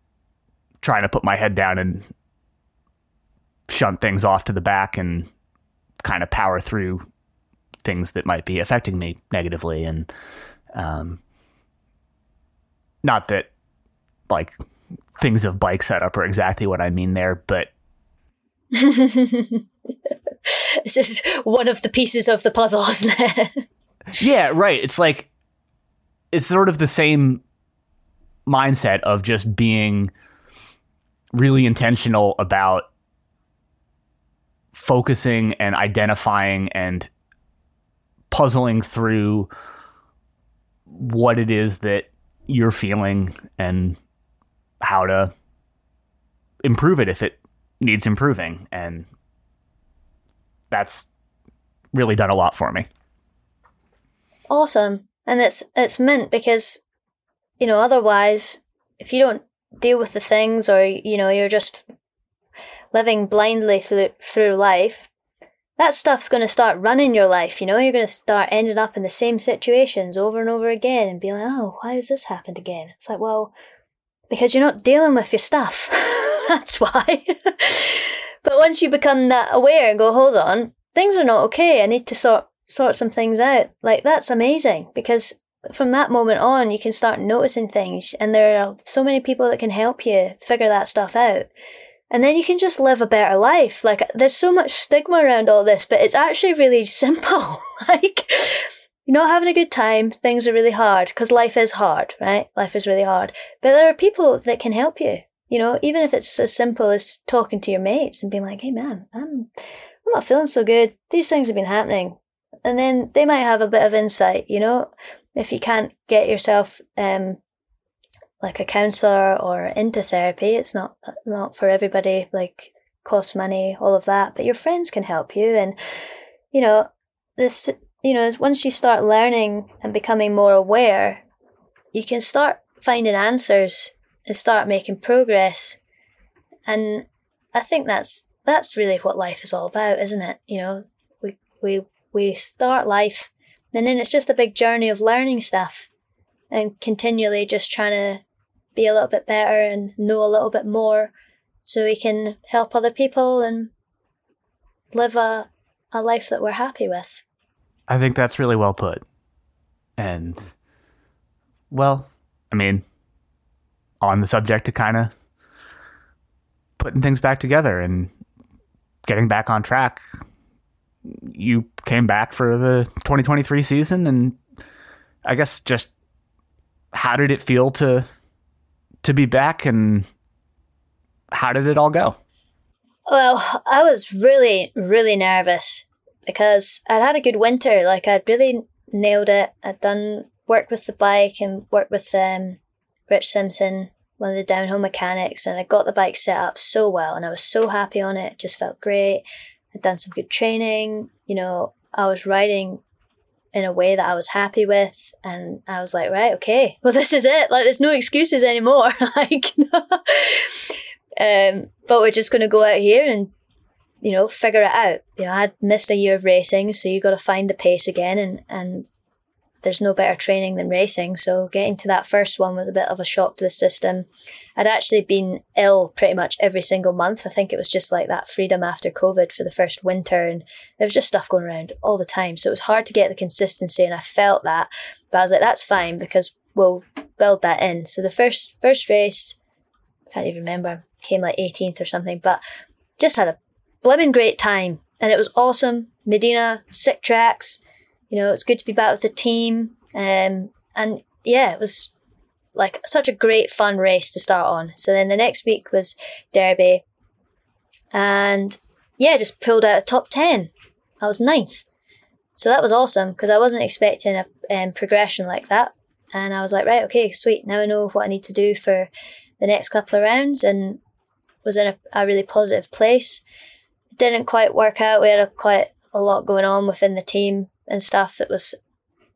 trying to put my head down and shunt things off to the back and kind of power through things that might be affecting me negatively and um, not that like things of bike setup are exactly what I mean there, but [laughs] it's just one of the pieces of the puzzle, isn't it? [laughs] yeah, right. It's like it's sort of the same mindset of just being really intentional about focusing and identifying and puzzling through what it is that you're feeling and how to improve it if it needs improving and that's really done a lot for me. Awesome. And it's it's meant because you know, otherwise if you don't deal with the things or you know, you're just living blindly through through life, that stuff's going to start running your life, you know? You're going to start ending up in the same situations over and over again and be like, "Oh, why has this happened again?" It's like, "Well, because you're not dealing with your stuff." [laughs] That's why. [laughs] But once you become that aware and go, hold on, things are not okay. I need to sort sort some things out. Like that's amazing because from that moment on, you can start noticing things, and there are so many people that can help you figure that stuff out. And then you can just live a better life. Like there's so much stigma around all this, but it's actually really [laughs] simple. like you're not having a good time, things are really hard because life is hard, right? Life is really hard. But there are people that can help you. You know, even if it's as simple as talking to your mates and being like, "Hey, man, I'm I'm not feeling so good. These things have been happening," and then they might have a bit of insight. You know, if you can't get yourself um, like a counselor or into therapy, it's not not for everybody. Like costs money, all of that, but your friends can help you, and you know this you know, once you start learning and becoming more aware, you can start finding answers and start making progress. And I think that's that's really what life is all about, isn't it? You know, we we we start life and then it's just a big journey of learning stuff and continually just trying to be a little bit better and know a little bit more so we can help other people and live a, a life that we're happy with. I think that's really well put. And, well, I mean, on the subject of kind of putting things back together and getting back on track, you came back for the 2023 season. And I guess just how did it feel to to be back and how did it all go? Well, I was really, really nervous because I'd had a good winter. Like I'd really nailed it. I'd done work with the bike and worked with um, Rich Simpson, one of the downhill mechanics, and I got the bike set up so well, and I was so happy on it. it just felt great. I'd done some good training. You know, I was riding in a way that I was happy with, and I was like, right, okay, well, [laughs] this is it. Like, there's no excuses anymore. [laughs] like, [laughs] um, but we're just going to go out here and you know, figure it out. You know, I had missed a year of racing, so you got to find the pace again, and and there's no better training than racing. So getting to that first one was a bit of a shock to the system. I'd actually been ill pretty much every single month. I think it was just like that freedom after COVID for the first winter, and there was just stuff going around all the time. So it was hard to get the consistency, and I felt that. But I was like, that's fine because we'll build that in. So the first first race, I can't even remember, came like 18th or something, but just had a blimmin' great time. And it was awesome. Maydena, sick tracks. You know, it's good to be back with the team. Um, and yeah, it was like such a great fun race to start on. So then the next week was Derby. And yeah, just pulled out a top 10. I was ninth. So that was awesome because I wasn't expecting a um, progression like that. And I was like, right, okay, sweet. Now I know what I need to do for the next couple of rounds and was in a, a really positive place didn't quite work out. We had a, quite a lot going on within the team and stuff that was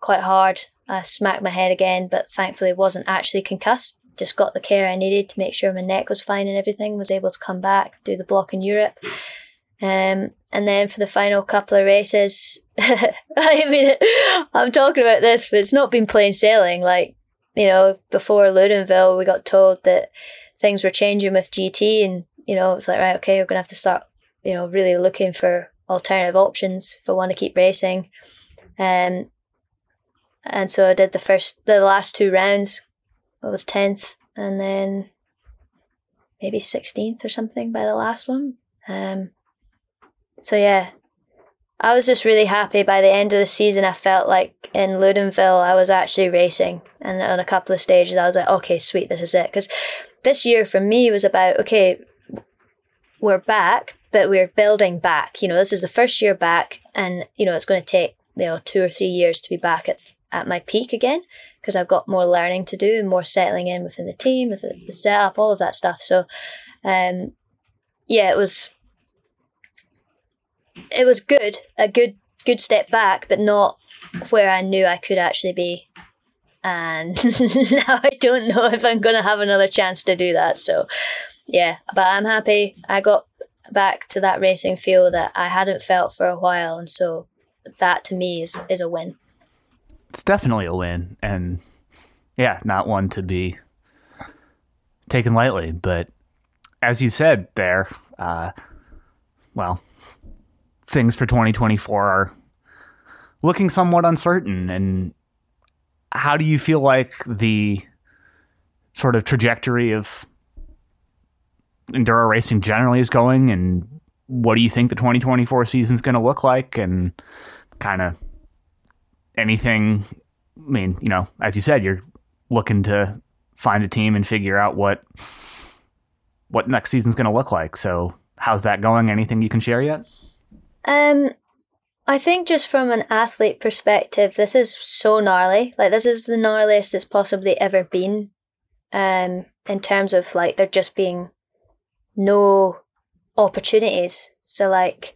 quite hard. I smacked my head again, but thankfully wasn't actually concussed. Just got the care I needed to make sure my neck was fine and everything. Was able to come back, do the block in Europe. Um, and then for the final couple of races, [laughs] I mean, I'm talking about this, but it's not been plain sailing. Like, you know, before Loudenvielle, we got told that things were changing with GT, and you know, it's like, right, okay, we're gonna have to start you know, really looking for alternative options if for one to keep racing. Um, and so I did the first, the last two rounds. I was tenth, and then maybe sixteenth or something by the last one. Um, so yeah, I was just really happy. By the end of the season, I felt like in Loudenvielle, I was actually racing, and on a couple of stages, I was like, okay, sweet, this is it. Because this year for me was about okay, we're back, but we're building back. You know, this is the first year back, and you know it's going to take you know two or three years to be back at at my peak again because I've got more learning to do and more settling in within the team, with the, setup, all of that stuff. So, um, yeah, it was it was good, a good good step back, but not where I knew I could actually be. And [laughs] now I don't know if I'm going to have another chance to do that. So, yeah, but I'm happy. I got back to that racing feel that I hadn't felt for a while, and so that to me is is a win. It's definitely a win, and yeah, not one to be taken lightly. But as you said there, uh, well, things for 2024 are looking somewhat uncertain. And how do you feel like the sort of trajectory of enduro racing generally is going, and what do you think the 2024 season is going to look like, and kind of anything. I mean, you know, as you said, you're looking to find a team and figure out what what next season's going to look like. So, how's that going? Anything you can share yet? Um, I think just from an athlete perspective, this is so gnarly. Like this is the gnarliest it's possibly ever been. Um, in terms of like there just being no opportunities. So like,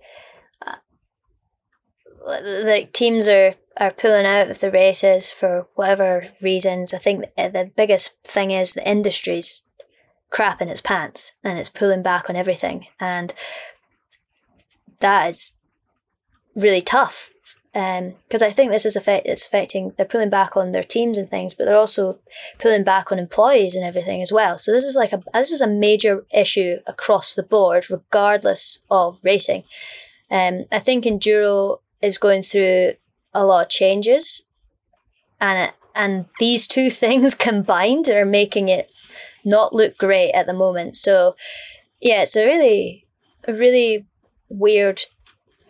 like teams are are pulling out of the races for whatever reasons. I think the biggest thing is the industry's crap in its pants and it's pulling back on everything, and that is really tough because um, I think this is affect it's affecting they're pulling back on their teams and things, but they're also pulling back on employees and everything as well. So this is like a this is a major issue across the board, regardless of racing. Um, I think enduro is going through a lot of changes, and it, and these two [laughs] things combined are making it not look great at the moment. So yeah, it's a really really weird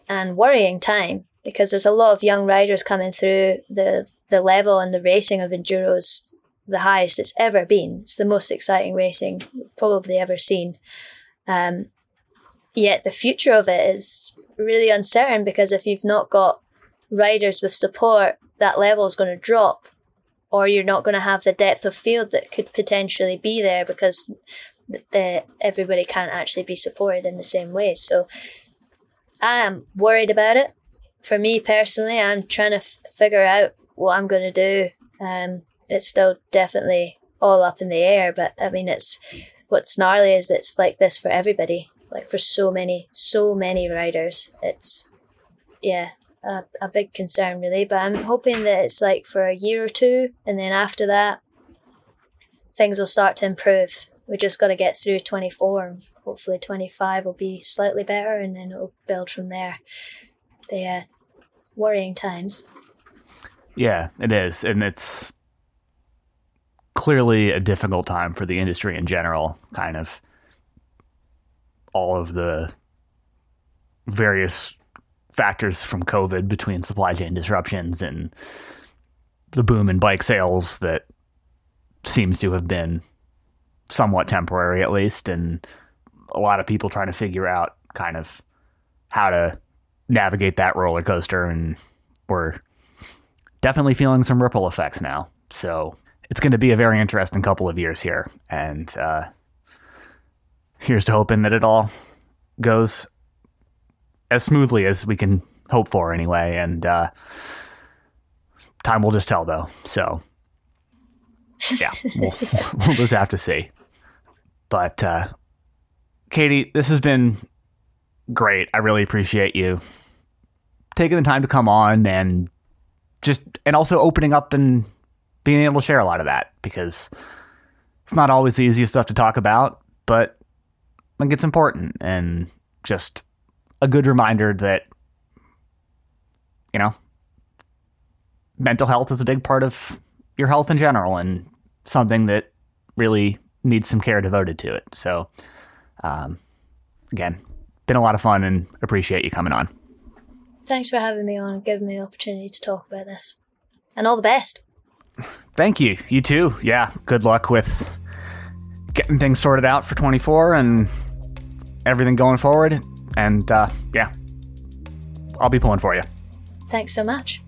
and worrying time because there's a lot of young riders coming through the the level and the racing of enduros the highest it's ever been. It's the most exciting racing probably ever seen. Um, yet the future of it is really uncertain because if you've not got riders with support, that level is going to drop, or you're not going to have the depth of field that could potentially be there because the, everybody can't actually be supported in the same way. So I am worried about it. For me personally, I'm trying to f- figure out what I'm going to do. Um, it's still definitely all up in the air, but I mean, it's what's gnarly is it's like this for everybody. Like for so many, so many riders, it's yeah, a, a big concern really. But I'm hoping that it's like for a year or two, and then after that, things will start to improve. We just got to get through 24 and hopefully 25 will be slightly better and then it'll build from there. The worrying times. Yeah, it is. And it's clearly a difficult time for the industry in general, kind of all of the various factors from COVID between supply chain disruptions and the boom in bike sales that seems to have been somewhat temporary at least and a lot of people trying to figure out kind of how to navigate that roller coaster and we're definitely feeling some ripple effects now. So it's going to be a very interesting couple of years here. And uh, here's to hoping that it all goes as smoothly as we can hope for anyway. And uh, time will just tell, though. So [laughs] yeah, we'll, [laughs] we'll just have to see. But uh, Katy, this has been great. I really appreciate you taking the time to come on and just and also opening up and being able to share a lot of that because it's not always the easiest stuff to talk about, but Think it's important and just a good reminder that you know mental health is a big part of your health in general and something that really needs some care devoted to it. So um, again, been a lot of fun and appreciate you coming on. Thanks for having me on and giving me the opportunity to talk about this. And all the best. [laughs] Thank you. You too. Yeah. Good luck with getting things sorted out for 24 and everything going forward. And uh, yeah, I'll be pulling for you. Thanks so much.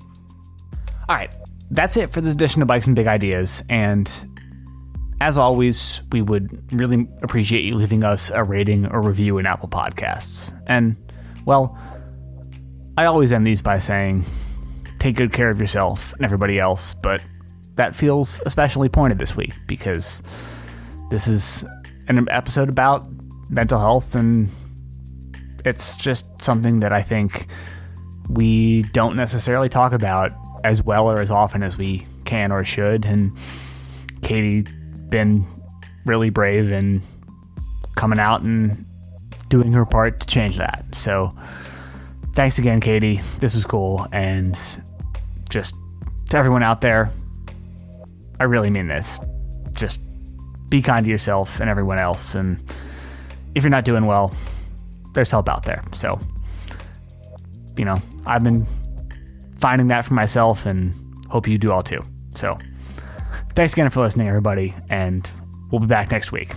All right. That's it for this edition of Bikes and Big Ideas. And as always, we would really appreciate you leaving us a rating or review in Apple Podcasts. And, well, I always end these by saying, take good care of yourself and everybody else, but that feels especially pointed this week because this is an episode about mental health and it's just something that I think we don't necessarily talk about as well or as often as we can or should. And Katy's been really brave in coming out and doing her part to change that. So thanks again, Katy. This was cool. And just to everyone out there, I really mean this. Just be kind to yourself and everyone else. And if you're not doing well, there's help out there. So, you know, I've been finding that for myself and hope you do all too. So, thanks again for listening, everybody, and we'll be back next week.